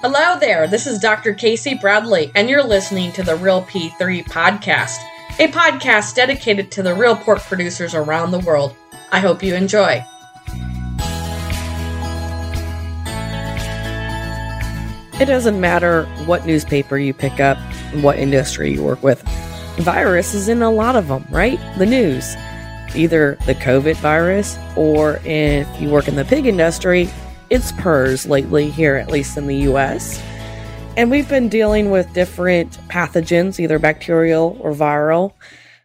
Hello there, this is Dr. Casey Bradley, and you're listening to the Real P3 podcast, a podcast dedicated to the real pork producers around the world. I hope you enjoy. It doesn't matter what newspaper you pick up, what industry you work with. Virus is in a lot of them, right? The news. Either the COVID virus, or if you work in the pig industry, it's PRRS lately here, at least in the US. And we've been dealing with different pathogens, either bacterial or viral,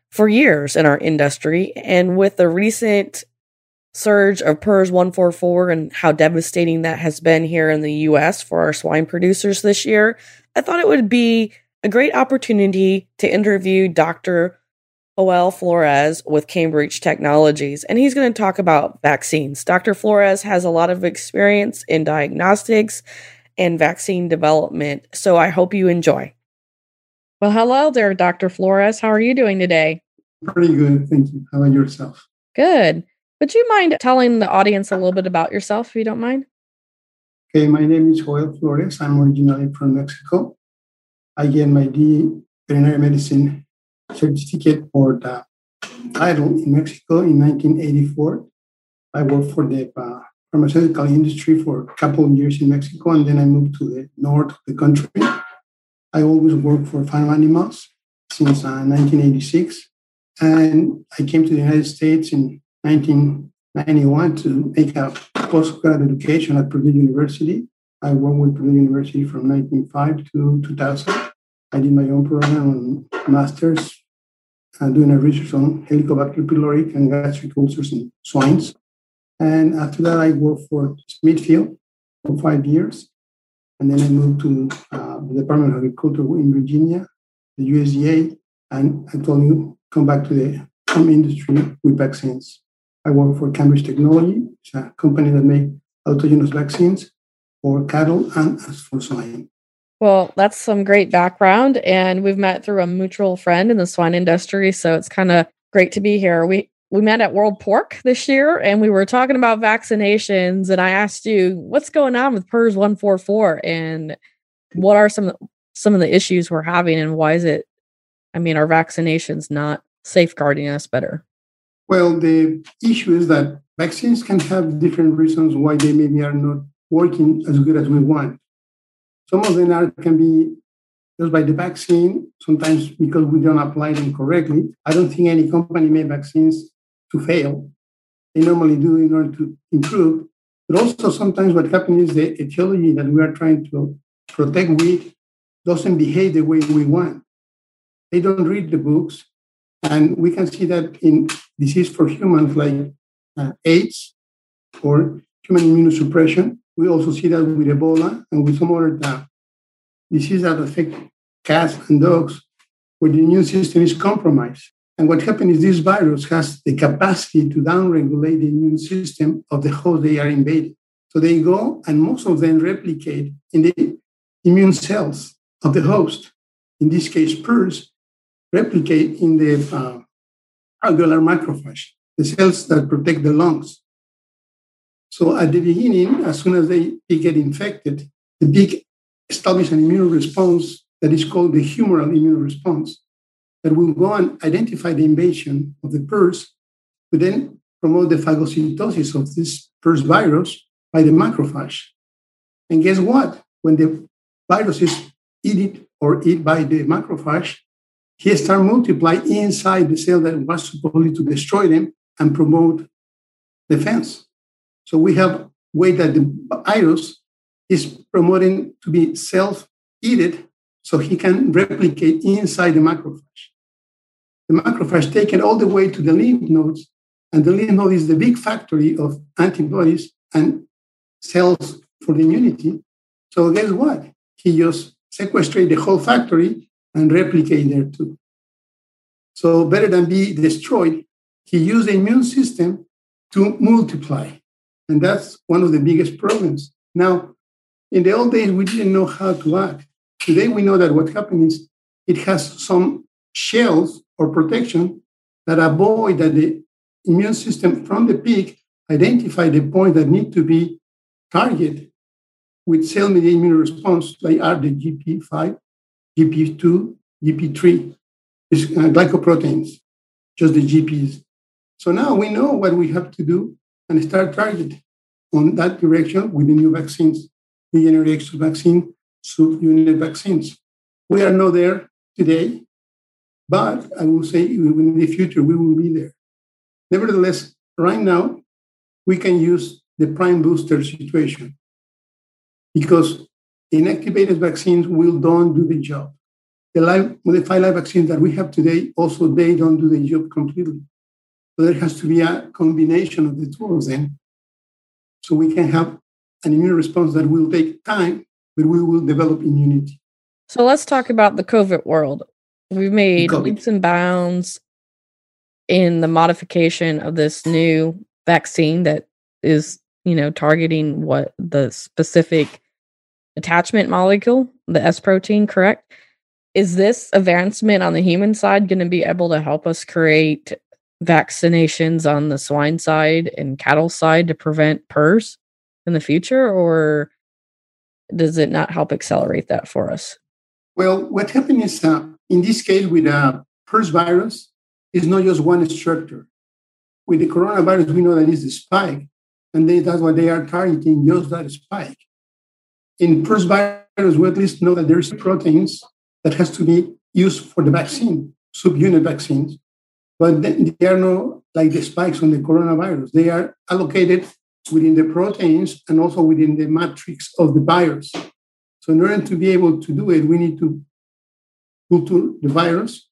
for years in our industry. And with the recent surge of PRRS 144 and how devastating that has been here in the US for our swine producers this year, I thought it would be a great opportunity to interview Dr. Joel Flores with Cambridge Technologies, and he's going to talk about vaccines. Dr. Flores has a lot of experience in diagnostics and vaccine development, so I hope you enjoy. Well, hello there, Dr. Flores. How are you doing today? Pretty good, thank you. How about yourself? Good. Would you mind telling the audience a little bit about yourself, if you don't mind? Okay, my name is Joel Flores. I'm originally from Mexico. I get my D veterinary medicine certificate for the title in Mexico in 1984. I worked for the uh, pharmaceutical industry for a couple of years in Mexico, and then I moved to the north of the country. I always worked for farm animals since uh, 1986, and I came to the United States in 1991 to make a postgrad education at Purdue University. I worked with Purdue University from 1995 to 2000. I did my own program on master's and doing a research on Helicobacter pylori and gastric ulcers in swines. And after that, I worked for Smithfield for five years. And then I moved to uh, the Department of Agriculture in Virginia, the USDA, and I told you come back to the home industry with vaccines. I work for Cambridge Technology, it's a company that makes autogenous vaccines for cattle and for swine. Well, that's some great background. And we've met through a mutual friend in the swine industry. So it's kind of great to be here. We we met at World Pork this year and we were talking about vaccinations. And I asked you, what's going on with PRRS 144 and what are some some of the issues we're having and why is it I mean, are vaccinations not safeguarding us better? Well, the issue is that vaccines can have different reasons why they maybe are not working as good as we want. Some of them are, can be just by the vaccine, sometimes because we don't apply them correctly. I don't think any company made vaccines to fail. They normally do in order to improve. But also sometimes what happens is the etiology that we are trying to protect with doesn't behave the way we want. They don't read the books. And we can see that in disease for humans like uh, AIDS or human immunosuppression. We also see that with Ebola and with some other uh, diseases that affect cats and dogs, where the immune system is compromised. And what happens is this virus has the capacity to downregulate the immune system of the host they are invading. So they go and most of them replicate in the immune cells of the host. In this case, PRRS replicate in the uh, alveolar macrophage, the cells that protect the lungs. So at the beginning, as soon as they, they get infected, the pig establish an immune response that is called the humoral immune response that will go and identify the invasion of the PRRS, but then promote the phagocytosis of this PRRS virus by the macrophage. And guess what? When the virus is eaten or eat by the macrophage, he starts multiply inside the cell that was supposed to destroy them and promote defense. So we have way that the virus is promoting to be self-eated so he can replicate inside the macrophage. The macrophage taken all the way to the lymph nodes, and the lymph node is the big factory of antibodies and cells for the immunity. So guess what? He just sequestrate the whole factory and replicate there too. So better than be destroyed, he used the immune system to multiply. And that's one of the biggest problems. Now, in the old days, we didn't know how to act. Today, we know that what happens is it has some shells or protection that avoid that the immune system from the pig identify the point that need to be targeted. with cell-mediated immune response, they are the GP5, GP2, GP3, is uh, glycoproteins, just the GPs. So now we know what we have to do and start targeting on that direction with the new vaccines, the January vaccine, subunit vaccines. We are not there today, but I will say in the future we will be there. Nevertheless, right now, we can use the prime booster situation because inactivated vaccines will don't do the job. The live, modified live vaccines that we have today also they don't do the job completely. So there has to be a combination of the two of them, so we can have an immune response that will take time, but we will develop immunity. So let's talk about the COVID world. We've made COVID. leaps and bounds in the modification of this new vaccine that is, you know, targeting what the specific attachment molecule, the S protein, correct? Is this advancement on the human side going to be able to help us create vaccinations on the swine side and cattle side to prevent PRRS in the future, or does it not help accelerate that for us? Well, what happened is uh, in this case with uh, PRRS virus, is not just one structure. With the coronavirus, we know that it's the spike, and they, that's why they are targeting just that spike. In PRRS virus, we at least know that there's proteins that has to be used for the vaccine, subunit vaccines, but they are not like the spikes on the coronavirus. They are allocated within the proteins and also within the matrix of the virus. So in order to be able to do it, we need to culture the virus,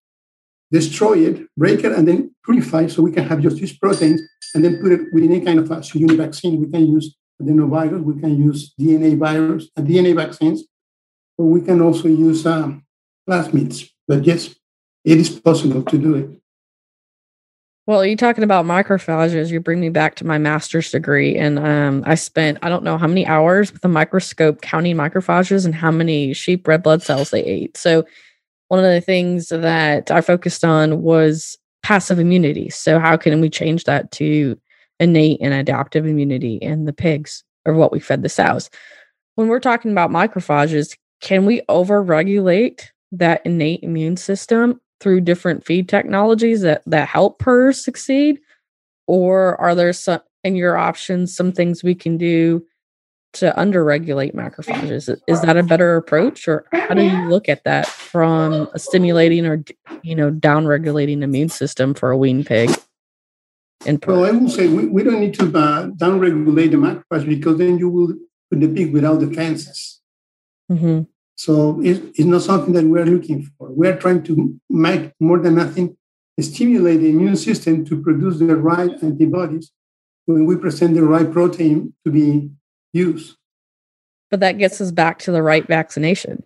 destroy it, break it, and then purify so we can have just these proteins and then put it within any kind of a subunit vaccine. We can use adenovirus, we can use DNA virus, uh, DNA vaccines, or we can also use um, plasmids. But yes, it is possible to do it. Well, you talking about macrophages, you bring me back to my master's degree. And um, I spent, I don't know how many hours with a microscope counting macrophages and how many sheep red blood cells they ate. So, one of the things that I focused on was passive immunity. So, how can we change that to innate and adaptive immunity in the pigs or what we fed the sows? When we're talking about macrophages, can we overregulate that innate immune system through different feed technologies that that help PRRS succeed? Or are there some in your options some things we can do to underregulate macrophages? Is that a better approach or how do you look at that from a stimulating or you know downregulating immune system for a wean pig and well i will say we, we don't need to uh, downregulate the macrophage because then you will put the pig without defenses mm-hmm. So it's, it's not something that we're looking for. We're trying to make more than nothing stimulate the immune system to produce the right antibodies when we present the right protein to be used. But that gets us back to the right vaccination.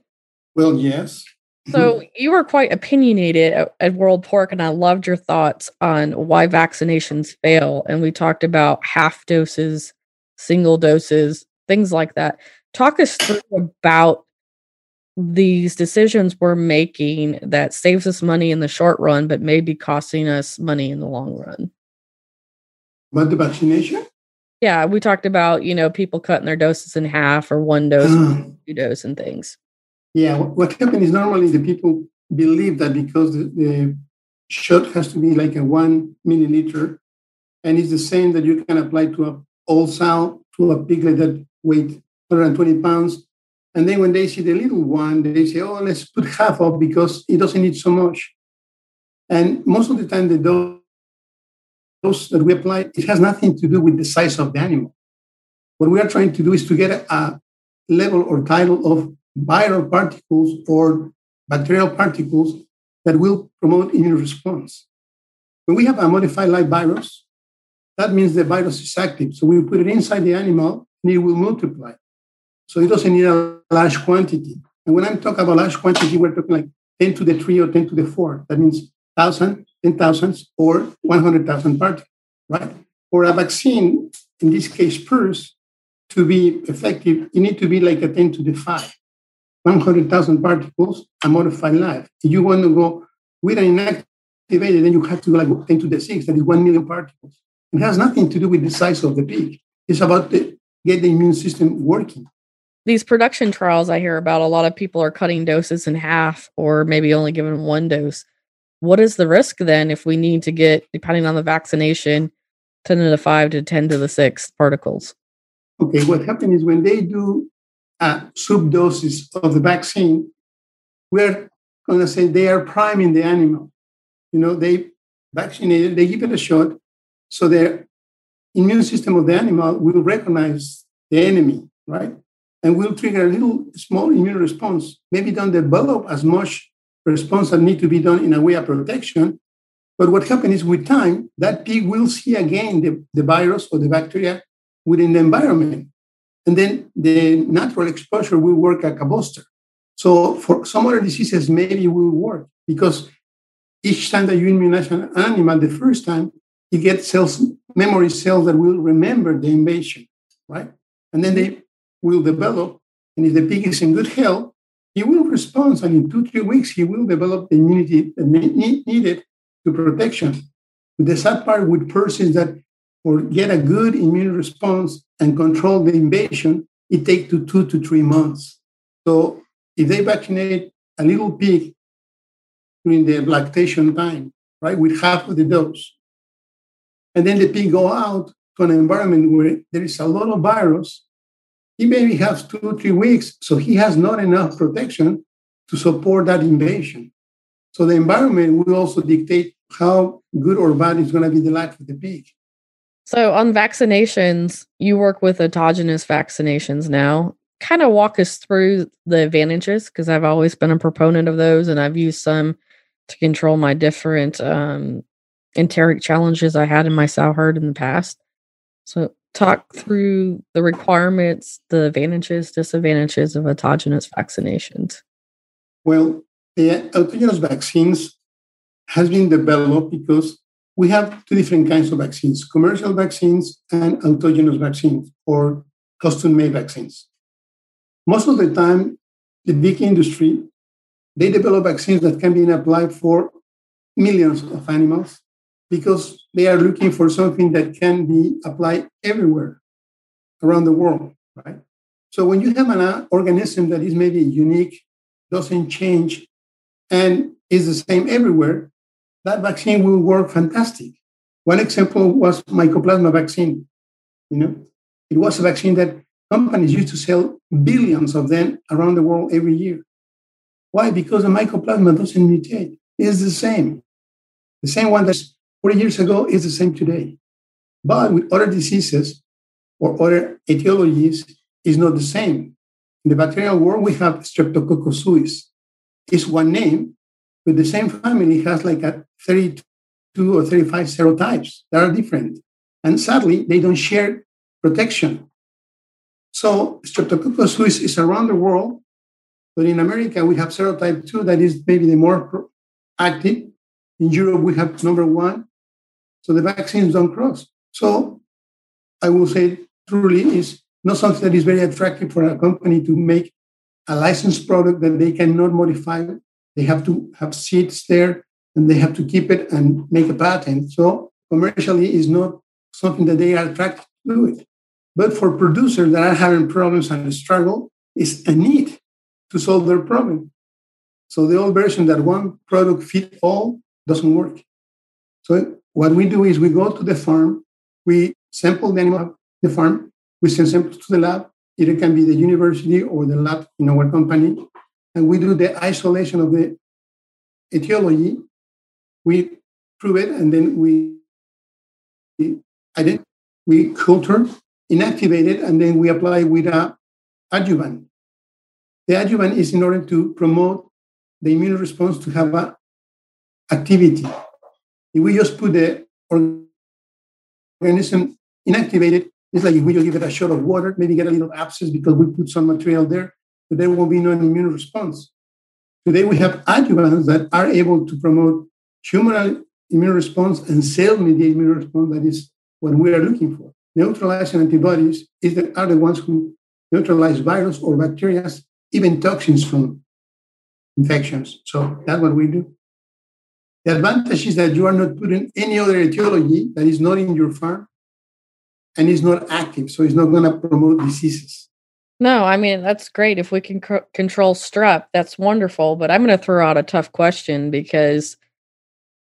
Well, yes. So you were quite opinionated at, at, World Pork, and I loved your thoughts on why vaccinations fail. And we talked about half doses, single doses, things like that. Talk us through about these decisions we're making that saves us money in the short run, but may be costing us money in the long run. About the vaccination? Yeah, we talked about, you know, people cutting their doses in half or one dose, uh, two dose and things. Yeah, what happens is normally the people believe that because the, the shot has to be like a one milliliter, and it's the same that you can apply to a old sow, to a piglet that weight 120 pounds, and then when they see the little one, they say, oh, let's put half of because it doesn't need so much. And most of the time, the dose that we apply, it has nothing to do with the size of the animal. What we are trying to do is to get a level or titer of viral particles or bacterial particles that will promote immune response. When we have a modified live virus, that means the virus is active. So we put it inside the animal and it will multiply. So it doesn't need a large quantity. And when I'm talking about large quantity, we're talking like 10 to the 3 or 10 to the 4. That means 1,000, 10,000, or 100,000 particles, right? For a vaccine, in this case, PRRS, to be effective, you need to be like a 10 to the 5, 100,000 particles, a modified life. If you want to go with an inactivated, then you have to go like 10 to the 6, that is 1 million particles. It has nothing to do with the size of the pig. It's about the, get the immune system working. These production trials I hear about, a lot of people are cutting doses in half or maybe only giving one dose. What is the risk then if we need to get, depending on the vaccination, 10 to the 5 to 10 to the 6 particles? Okay, what happens is when they do uh, subdoses of the vaccine, we're going to say they are priming the animal. You know, they vaccinate, they give it a shot, so the immune system of the animal will recognize the enemy, right? And will trigger a little small immune response. Maybe don't develop as much response that need to be done in a way of protection. But what happens is with time, that pig will see again the, the virus or the bacteria within the environment. And then the natural exposure will work like a booster. So for some other diseases, maybe it will work because each time that you immunize an animal the first time, you get cells, memory cells that will remember the invasion, right? And then they will develop. And if the pig is in good health, he will respond. And in two, three weeks, he will develop the immunity needed to protection. But the sad part with persons that or get a good immune response and control the invasion, it takes to two to three months. So if they vaccinate a little pig during the lactation time, right, with half of the dose, and then the pig go out to an environment where there is a lot of virus, he maybe has two three weeks, so he has not enough protection to support that invasion. So the environment will also dictate how good or bad is going to be the life of the pig. So on vaccinations, you work with autogenous vaccinations now. Kind of walk us through the advantages because I've always been a proponent of those and I've used some to control my different um, enteric challenges I had in my sow herd in the past. So talk through the requirements, the advantages, disadvantages of autogenous vaccinations. Well, the autogenous vaccines has been developed because we have two different kinds of vaccines commercial vaccines and autogenous vaccines or custom made vaccines. Most of the time, the big industry, they develop vaccines that can be applied for millions of animals because they are looking for something that can be applied everywhere around the world, right? So when you have an organism that is maybe unique, doesn't change, and is the same everywhere, that vaccine will work fantastic. One example was mycoplasma vaccine. You know, it was a vaccine that companies used to sell billions of them around the world every year. Why? Because the mycoplasma doesn't mutate. It's the same. The same one that's 40 years ago is the same today. But with other diseases or other etiologies, is not the same. In the bacterial world, we have Streptococcus suis. It's one name, but the same family has like a 32 or 35 serotypes that are different. And sadly, they don't share protection. So Streptococcus suis is around the world, but in America, we have serotype 2 that is maybe the more active. In Europe, we have number one. So the vaccines don't cross. So I will say truly is not something that is very attractive for a company to make a licensed product that they cannot modify they have to have seats there and they have to keep it and make a patent. So commercially is not something that they are attracted to do it. But for producers that are having problems and struggle, it's a need to solve their problem. So the old version that one product fit all doesn't work. So what we do is we go to the farm, we sample the animal the farm, we send samples to the lab. It can be the university or the lab in our company, and we do the isolation of the etiology, we prove it, and then we identify, we culture, inactivate it, and then we apply with a adjuvant. The adjuvant is in order to promote the immune response to have a activity. If we just put the organism inactivated, it's like if we just give it a shot of water, maybe get a little abscess because we put some material there, but there won't be no immune response. Today, we have adjuvants that are able to promote humoral immune response and cell-mediated immune response. That is what we are looking for. Neutralizing antibodies is the, are the ones who neutralize virus or bacteria, even toxins from infections. So that's what we do. The advantage is that you are not putting any other etiology that is not in your farm and is not active, so it's not going to promote diseases. No, I mean, that's great. If we can c- control strep, that's wonderful. But I'm going to throw out a tough question because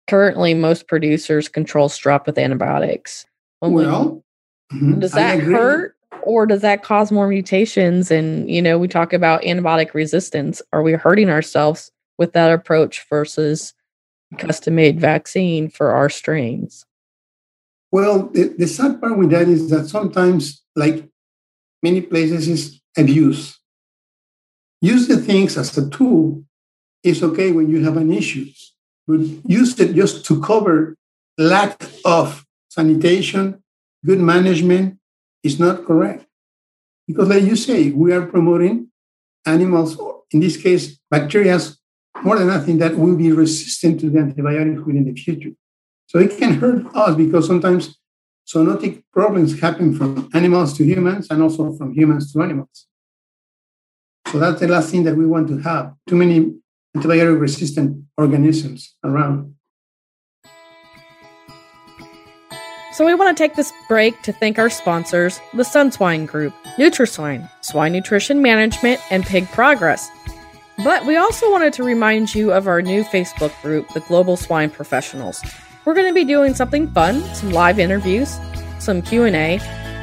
currently most producers control strep with antibiotics. When well, we, mm-hmm, does that hurt or does that cause more mutations? And, you know, we talk about antibiotic resistance. Are we hurting ourselves with that approach versus custom made vaccine for our strains? Well, the, the sad part with that is that sometimes, like many places, is abuse. Use the things as a tool is okay when you have an issue, but use it just to cover lack of sanitation, good management is not correct. Because, like you say, we are promoting animals, or in this case, bacteria, more than nothing, that will be resistant to the antibiotics within the future. So it can hurt us because sometimes zoonotic problems happen from animals to humans and also from humans to animals. So that's the last thing that we want to have too many antibiotic resistant organisms around. So we want to take this break to thank our sponsors, the SunSwine Group, NutraSwine, Swine Nutrition Management, and Pig Progress. But we also wanted to remind you of our new Facebook group, the Global Swine Professionals. We're going to be doing something fun, some live interviews, some Q&A,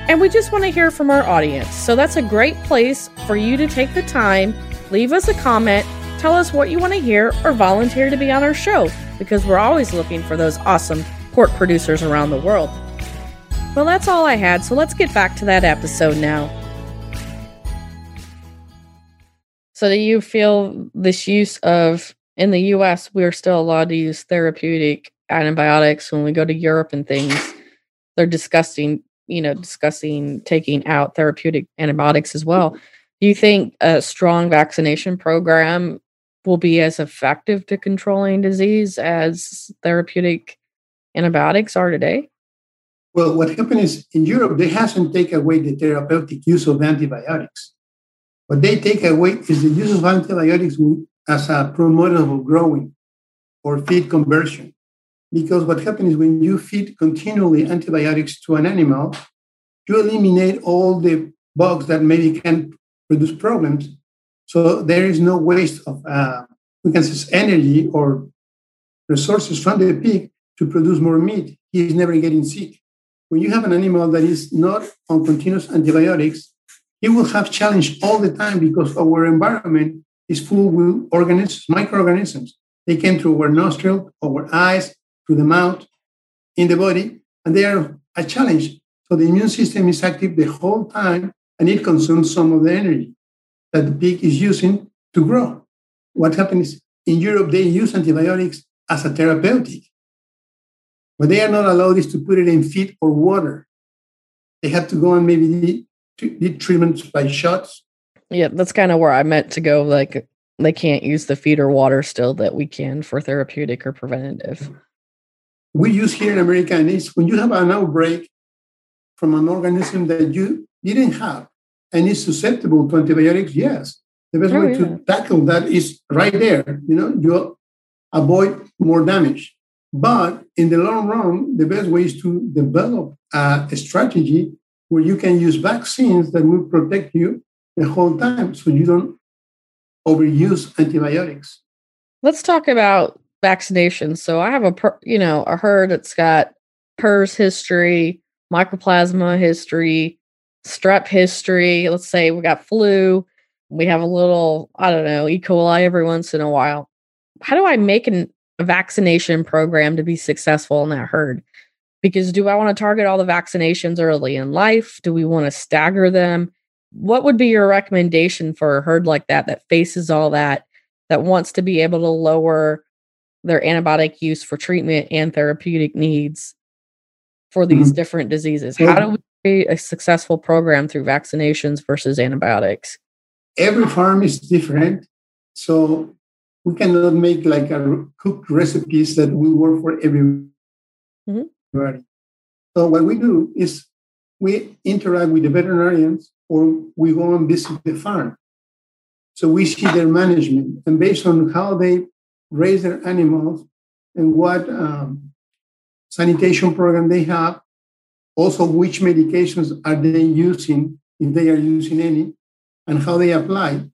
and we just want to hear from our audience. So that's a great place for you to take the time, leave us a comment, tell us what you want to hear or volunteer to be on our show because we're always looking for those awesome pork producers around the world. Well, that's all I had, so let's get back to that episode now. So, do you feel this use of in the US, we're still allowed to use therapeutic antibiotics when we go to Europe and things. They're discussing, you know, discussing taking out therapeutic antibiotics as well. Do you think a strong vaccination program will be as effective to controlling disease as therapeutic antibiotics are today? Well, what happened is in Europe, they hasn't taken away the therapeutic use of antibiotics. What they take away is the use of antibiotics as a promoter of growing or feed conversion. Because what happens is when you feed continually antibiotics to an animal, you eliminate all the bugs that maybe can produce problems. So there is no waste of, uh, we can say, energy or resources from the pig to produce more meat. He is never getting sick. When you have an animal that is not on continuous antibiotics, he will have challenge all the time because our environment is full with organisms, microorganisms. They came through our nostril, our eyes, to the mouth, in the body, and they are a challenge. So the immune system is active the whole time and it consumes some of the energy that the pig is using to grow. What happens in Europe, they use antibiotics as a therapeutic. What they are not allowed to put it in feed or water. They have to go and maybe need treatments by shots. Yeah, that's kind of where I meant to go. Like they can't use the feed or water still that we can for therapeutic or preventative we use here in America, and it's when you have an outbreak from an organism that you didn't have and is susceptible to antibiotics, yes. The best oh, way yeah. to tackle that is right there. You know, you avoid more damage. But in the long run, the best way is to develop a, a strategy where you can use vaccines that will protect you the whole time so you don't overuse antibiotics. Let's talk about vaccinations. So I have a per, you know a herd that's got PRRS history, mycoplasma history, strep history. Let's say we got flu. We have a little I don't know E. coli every once in a while. How do I make an, a vaccination program to be successful in that herd? Because do I want to target all the vaccinations early in life? Do we want to stagger them? What would be your recommendation for a herd like that that faces all that, that wants to be able to lower their antibiotic use for treatment and therapeutic needs for these mm-hmm. different diseases. How do we create a successful program through vaccinations versus antibiotics? Every farm is different. So we cannot make like a cooked recipes that will work for everybody. Mm-hmm. So what we do is we interact with the veterinarians or we go and visit the farm. So we see their management and based on how they raise their animals and what um, sanitation program they have, also which medications are they using, if they are using any, and how they apply.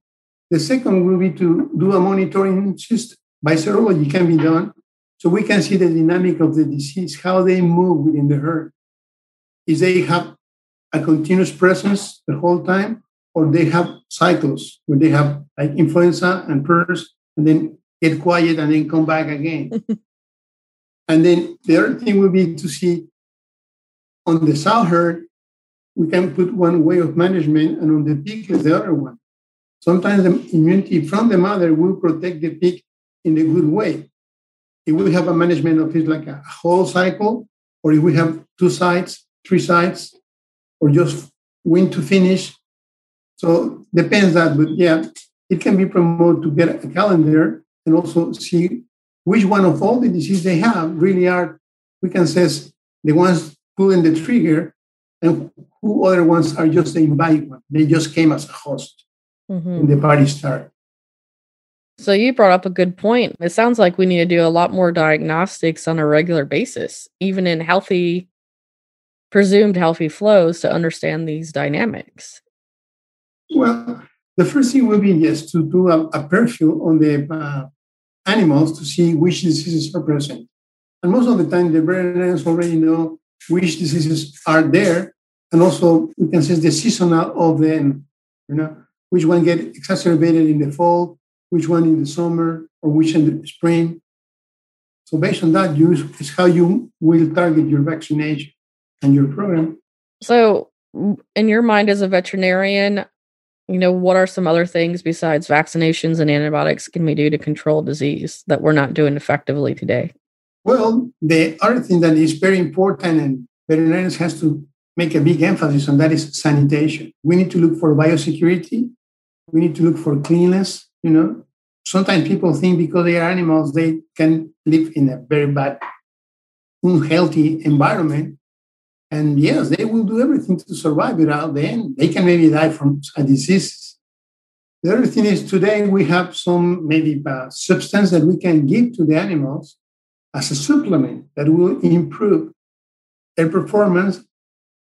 The second will be to do a monitoring system. By serology can be done so we can see the dynamic of the disease, how they move within the herd. Is they have a continuous presence the whole time, or they have cycles where they have like influenza and PRRS, and then get quiet and then come back again. and then the other thing will be to see on the sow herd, we can put one way of management, and on the pig is the other one. Sometimes the immunity from the mother will protect the pig in a good way. If we have a management of it like a whole cycle, or if we have two sites, three sites, or just when to finish. So depends that, but yeah, it can be promoted to get a calendar and also see which one of all the diseases they have really are, we can say, the ones pulling the trigger and who other ones are just the invited one. They just came as a host mm-hmm. when the party started. So you brought up a good point. It sounds like we need to do a lot more diagnostics on a regular basis, even in healthy, presumed healthy flows to understand these dynamics. Well, the first thing will be yes to do a, a perfil on the uh, animals to see which diseases are present. And most of the time, the veterinarians already know which diseases are there, and also we can sense the seasonal of them. You know, which one get exacerbated in the fall, which one in the summer, or which in the spring. So based on that, use is how you will target your vaccination and your program. So, in your mind as a veterinarian, you know, what are some other things besides vaccinations and antibiotics can we do to control disease that we're not doing effectively today? Well, the other thing that is very important and veterinarians has to make a big emphasis on that is sanitation. We need to look for biosecurity. We need to look for cleanliness. You know, sometimes people think because they are animals, they can live in a very bad, unhealthy environment. And yes, they will do everything to survive without them. They can maybe die from a disease. The other thing is today we have some maybe uh, substance that we can give to the animals as a supplement that will improve their performance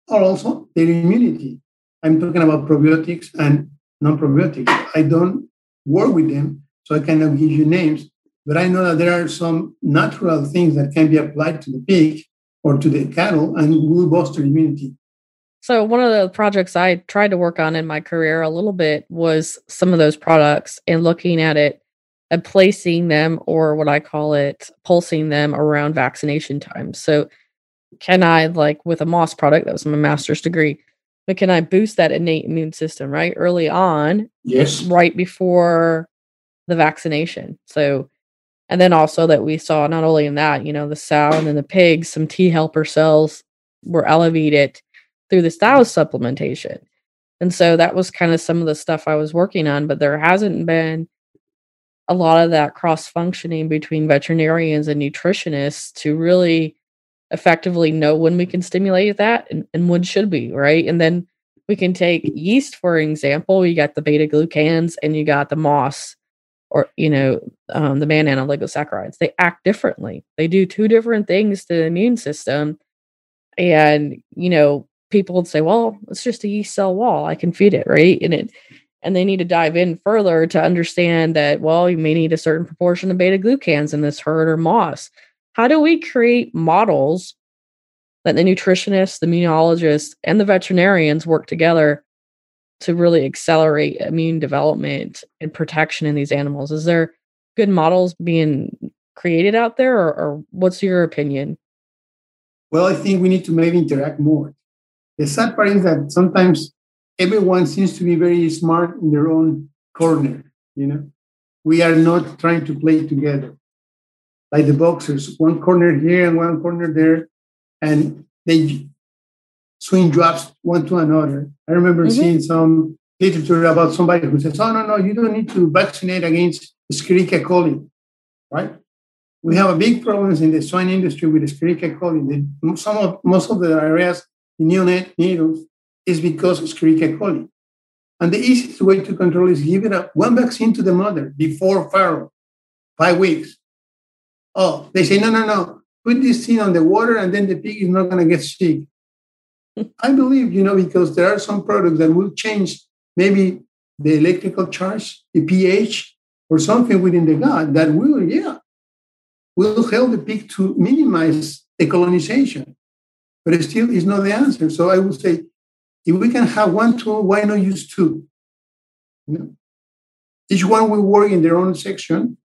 or also their immunity. I'm talking about probiotics and non-probiotics. I don't work with them, so I cannot give you names, but I know that there are some natural things that can be applied to the pig or to the cattle and will bolster immunity. So, one of the projects I tried to work on in my career a little bit was some of those products and looking at it and placing them, or what I call it, pulsing them around vaccination time. So, can I, like with a MOS product, that was my master's degree, but can I boost that innate immune system right early on? Yes. Right before the vaccination. So, and then also that we saw not only in that, you know, the sow and then the pigs, some T helper cells were elevated through the sow supplementation. And so that was kind of some of the stuff I was working on, but there hasn't been a lot of that cross functioning between veterinarians and nutritionists to really effectively know when we can stimulate that and, and when should we, right? And then we can take yeast, for example, you got the beta glucans and you got the MOS or you know um, the mannan oligosaccharides. They act differently. They do two different things to the immune system. And you know people would say well it's just a yeast cell wall. I can feed it right? And it and they need to dive in further to understand that well you may need a certain proportion of beta glucans in this herd or MOS how do we create models that the nutritionists the immunologists and the veterinarians work together to really accelerate immune development and protection in these animals? Is there good models being created out there, or, or what's your opinion? Well, I think we need to maybe interact more. The sad part is that sometimes everyone seems to be very smart in their own corner. You know, we are not trying to play together like the boxers, one corner here and one corner there, and they swing drops one to another. I remember mm-hmm. seeing some literature about somebody who says, "Oh no, no, you don't need to vaccinate against Escherichia coli." Right? We have a big problems in the swine industry with Escherichia coli. The, some of most of the areas in neonate needles is because of Escherichia coli. And the easiest way to control is give it a, one vaccine to the mother before farrow, five weeks. Oh, they say, no, no, no, put this thing on the water and then the pig is not going to get sick. I believe, you know, because there are some products that will change maybe the electrical charge, the pH, or something within the gut that will, yeah, will help the pig to minimize the colonization. But it still is not the answer. So I would say, if we can have one tool, why not use two? You know? Each one will work in their own section,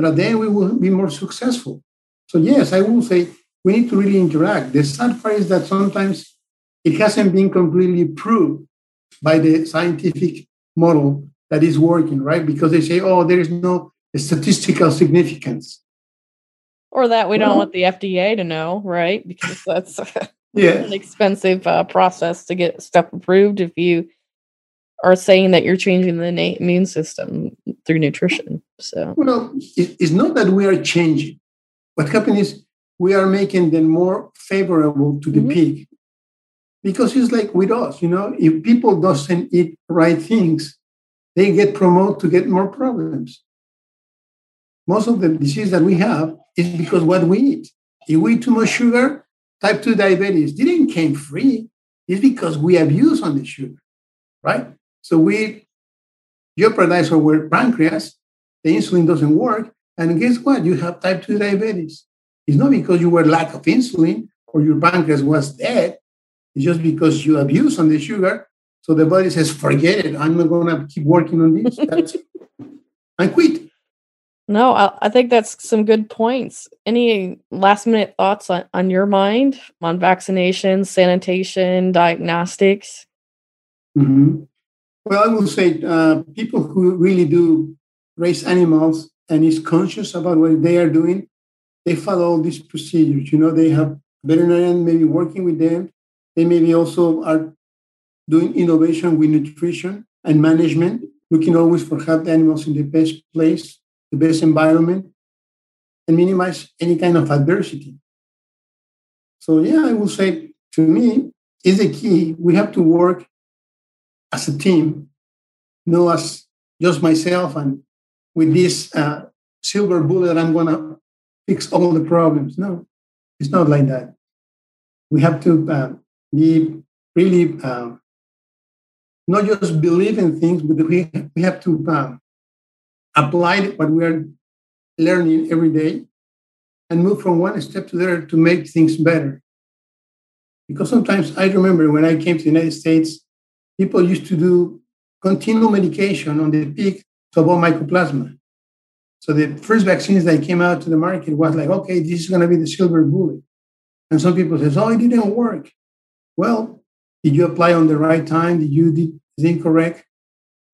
but then we will be more successful. So yes, I will say we need to really interact. The sad part is that sometimes it hasn't been completely proved by the scientific model that is working, right? Because they say, oh, there is no statistical significance. Or that we don't want the FDA to know, right? Because that's yeah. an expensive uh, process to get stuff approved if you are saying that you're changing the immune system through nutrition. So, well, it's not that we are changing. What happens is we are making them more favorable to the mm-hmm. pig because it's like with us, you know, if people doesn't eat right things, they get promoted to get more problems. Most of the disease that we have is because what we eat. If we eat too much sugar, type 2 diabetes didn't came free. It's because we abuse on the sugar, right? So we jeopardize our pancreas, the insulin doesn't work, and guess what? You have type 2 diabetes. It's not because you were lack of insulin or your pancreas was dead. It's just because you abuse on the sugar. So the body says, forget it. I'm not going to keep working on this. That's I quit. No, I, I, think that's some good points. Any last minute thoughts on, on your mind on vaccination, sanitation, diagnostics? Mm-hmm. Well, I will say uh, people who really do raise animals and is conscious about what they are doing, they follow all these procedures. You know, they have veterinarian maybe working with them. They maybe also are doing innovation with nutrition and management, looking always for the animals in the best place, the best environment, and minimize any kind of adversity. So yeah, I will say to me is the key. We have to work as a team, not as just myself and with this uh, silver bullet, I'm going to fix all the problems. No, it's not like that. We have to uh, be really uh, not just believe in things, but we, we have to uh, apply what we are learning every day and move from one step to the other to make things better. Because sometimes I remember when I came to the United States, people used to do continual medication on the pig to avoid mycoplasma. So the first vaccines that came out to the market was like, okay, this is going to be the silver bullet. And some people says, oh, it didn't work. Well, did you apply on the right time? Did you did is incorrect?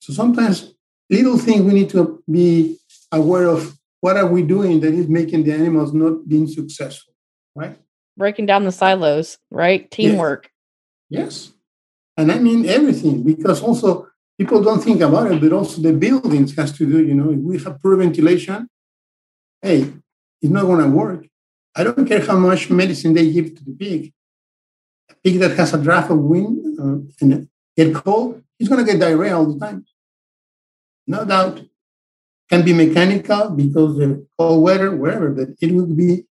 So sometimes little things we need to be aware of what are we doing that is making the animals not being successful, right? Breaking down the silos, right? Teamwork. Yes. yes. And I mean everything, because also people don't think about it, but also the buildings has to do, you know, if we have poor ventilation, hey, it's not going to work. I don't care how much medicine they give to the pig. A pig that has a draft of wind uh, and get cold, he's going to get diarrhea all the time. No doubt. Can be mechanical because the cold weather, wherever, but it will be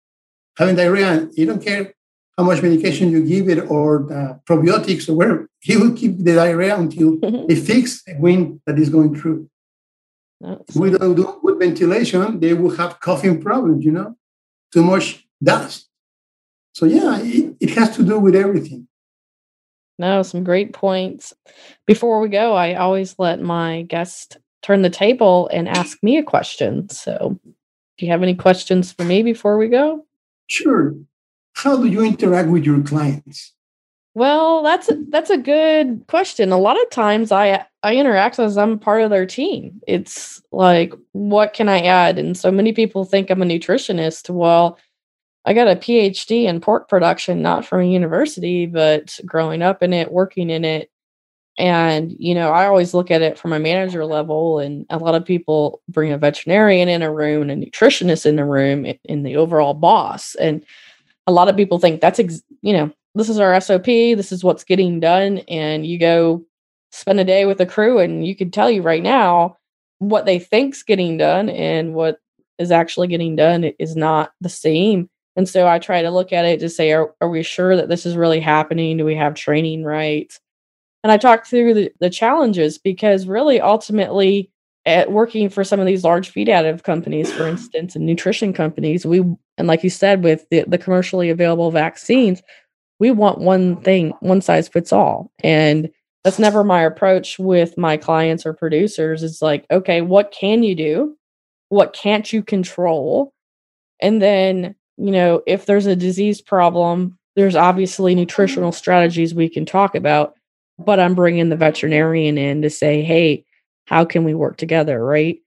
having diarrhea. You don't care how much medication you give it or uh, probiotics or whatever. He will keep the diarrhea until mm-hmm. he fix the wind that is going through. If we don't do good ventilation, they will have coughing problems, you know, too much dust. So yeah, it, it has to do with everything. No, some great points. Before we go, I always let my guest turn the table and ask me a question. So, do you have any questions for me before we go? Sure how do you interact with your clients? Well, that's that's a good question. A lot of times I I interact as I'm part of their team. It's like what can I add? And so many people think I'm a nutritionist. Well, I got a PhD in pork production not from a university, but growing up in it, working in it. And, you know, I always look at it from a manager level, and a lot of people bring a veterinarian in a room and a nutritionist in a room in the overall boss. And a lot of people think that's ex- you know this is our sop this is what's getting done and you go spend a day with a crew and you can tell you right now what they think's getting done and what is actually getting done is not the same. And so i try to look at it to say are, are we sure that this is really happening? Do we have training right and I talk through the, the challenges because really ultimately at working for some of these large feed additive companies, for instance, and nutrition companies, we and like you said, with the, the commercially available vaccines, we want one thing, one size fits all. And that's never my approach with my clients or producers. It's like, okay, what can you do? What can't you control? And then, you know, if there's a disease problem, there's obviously nutritional strategies we can talk about, but I'm bringing the veterinarian in to say, hey, how can we work together, right?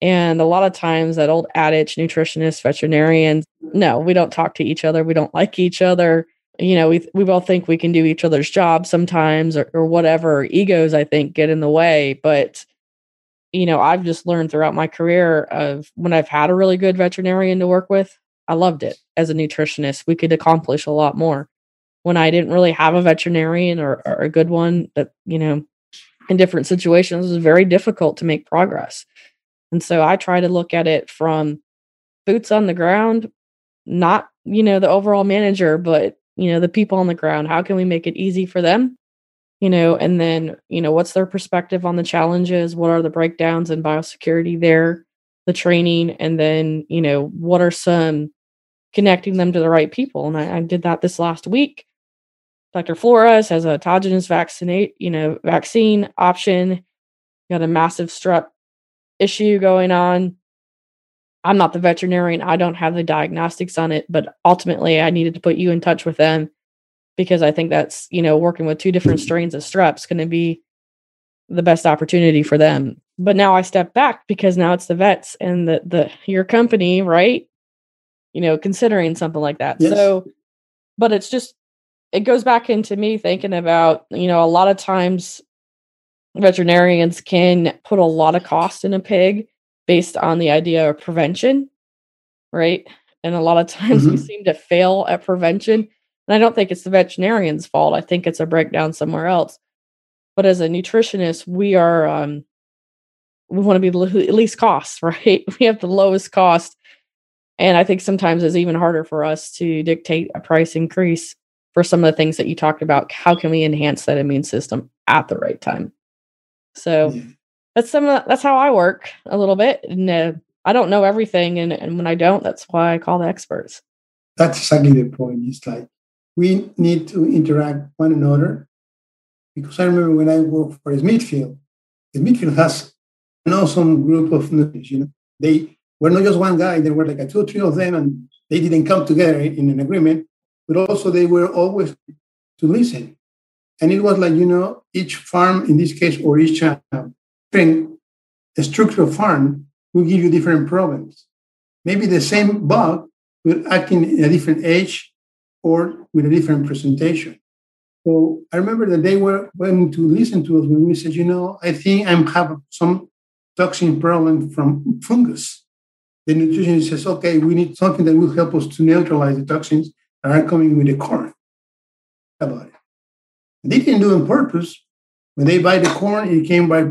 And a lot of times, that old adage, nutritionists, veterinarians, no, we don't talk to each other. We don't like each other. You know, we we both think we can do each other's job sometimes, or, or whatever. Egos, I think, get in the way. But you know, I've just learned throughout my career of when I've had a really good veterinarian to work with, I loved it. As a nutritionist, we could accomplish a lot more. When I didn't really have a veterinarian or, or a good one that you know in different situations is very difficult to make progress. And so I try to look at it from boots on the ground, not, you know, the overall manager, but, you know, the people on the ground. How can we make it easy for them? You know, and then, you know, what's their perspective on the challenges? What are the breakdowns in biosecurity there, the training, and then, you know, what are some connecting them to the right people? And I, I did that this last week Dr. Flores has a autogenous vaccinate, you know, vaccine option. Got a massive strep issue going on. I'm not the veterinarian. I don't have the diagnostics on it, but ultimately I needed to put you in touch with them because I think that's, you know, working with two different strains of strep's going to be the best opportunity for them. But now I step back because now it's the vets and the the your company, right? You know, considering something like that. Yes. So but it's just it goes back into me thinking about, you know, a lot of times veterinarians can put a lot of cost in a pig based on the idea of prevention, right? And a lot of times mm-hmm. we seem to fail at prevention. And I don't think it's the veterinarian's fault. I think it's a breakdown somewhere else. But as a nutritionist, we are um we want to be the least cost, right? We have the lowest cost. And I think sometimes it's even harder for us to dictate a price increase for some of the things that you talked about. How can we enhance that immune system at the right time? So yeah. that's some of, that's how I work a little bit. And uh, I don't know everything, and and when I don't, that's why I call the experts. That's exactly the point. It's like we need to interact one another because I remember when I worked for Smithfield, Smithfield has an awesome group of nurses. You know, they were not just one guy; there were like a two or three of them, and they didn't come together in an agreement but also they were always to listen. And it was like, you know, each farm in this case, or each uh, different structure of farm will give you different problems. Maybe the same bug will act in a different age or with a different presentation. So I remember that they were willing to listen to us when we said, you know, I think I'm have some toxin problem from fungus. The nutritionist says, okay, we need something that will help us to neutralize the toxins are coming with the corn. about it? They didn't do it on purpose. When they buy the corn, it came by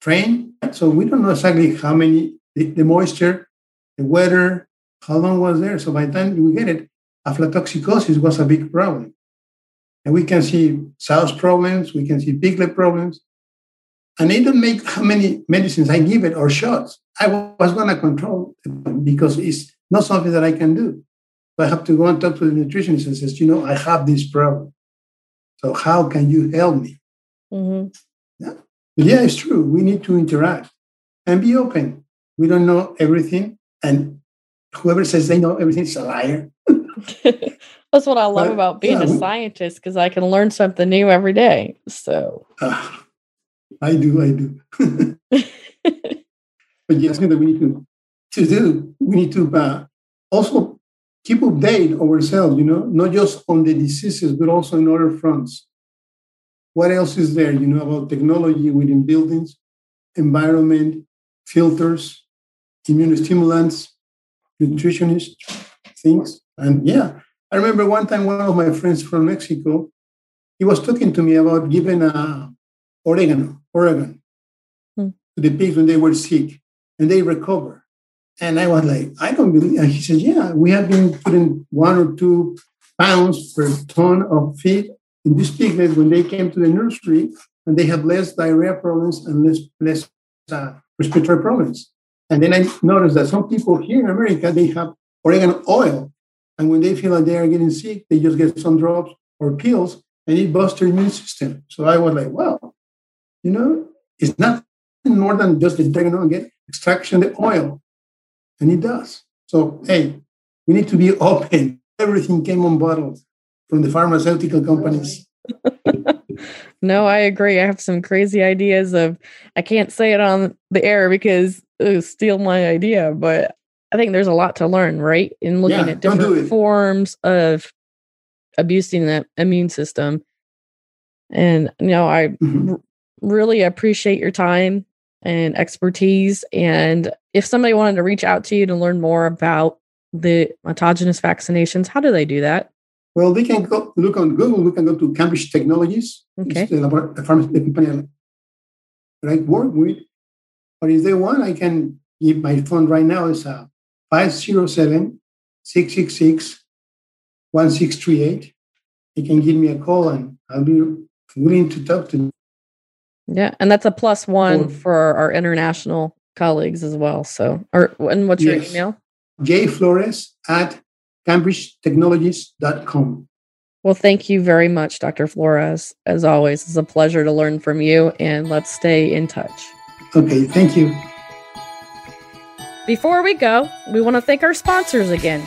train. So we don't know exactly how many, the, the moisture, the weather, how long was there. So by the time we get it, aflatoxicosis was a big problem. And we can see sows problems, we can see piglet problems. And they don't make how many medicines I give it or shots. I was going to control because it's not something that I can do. I have to go and talk to the nutritionist and says, you know, I have this problem. So how can you help me? Mm-hmm. Yeah. But yeah, it's true. We need to interact and be open. We don't know everything. And whoever says they know everything is a liar. That's what I love but, about being yeah, a we, scientist because I can learn something new every day. So uh, I do, I do. but yes, that we need to, to do. We need to uh, also keep update ourselves, you know, not just on the diseases, but also in other fronts. What else is there, you know, about technology within buildings, environment, filters, immunostimulants, nutritionist things. And yeah, I remember one time one of my friends from Mexico, he was talking to me about giving a oregano, Oregon, hmm. to the pigs when they were sick and they recover. And I was like, I don't believe. And he said, Yeah, we have been putting one or two pounds per ton of feed in these piglets, when they came to the nursery, and they have less diarrhea problems and less, less uh, respiratory problems. And then I noticed that some people here in America, they have oregano oil. And when they feel like they are getting sick, they just get some drops or pills and it busts their immune system. So I was like, well, you know, it's not more than just the get extraction of the oil. And it does. So, hey, we need to be open. Everything came on bottles from the pharmaceutical companies. no, I agree. I have some crazy ideas of I can't say it on the air because it'll steal my idea, but I think there's a lot to learn, right? In looking yeah, at different forms of abusing the immune system. And you know, I mm-hmm. r- really appreciate your time and expertise. And if somebody wanted to reach out to you to learn more about the autogenous vaccinations, how do they do that? Well, they can go look on Google. We can go to Cambridge Technologies. Okay. It's the, the pharmacy company that I work with. But if they want, I can give my phone right now. It's a uh, 507 666 1638. You can give me a call and I'll be willing to talk to you. Yeah, and that's a plus one for our international colleagues as well. So, or and what's yes. your email? J Flores at cambridgetechnologies.com. Well, thank you very much, Dr. Flores. As always, it's a pleasure to learn from you, and let's stay in touch. Okay, thank you. Before we go, we want to thank our sponsors again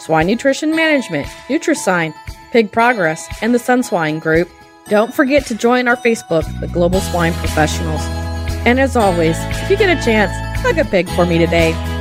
Swine Nutrition Management, Nutrisign, Pig Progress, and the Sun Swine Group. Don't forget to join our Facebook, the Global Swine Professionals. And as always, if you get a chance, hug a pig for me today.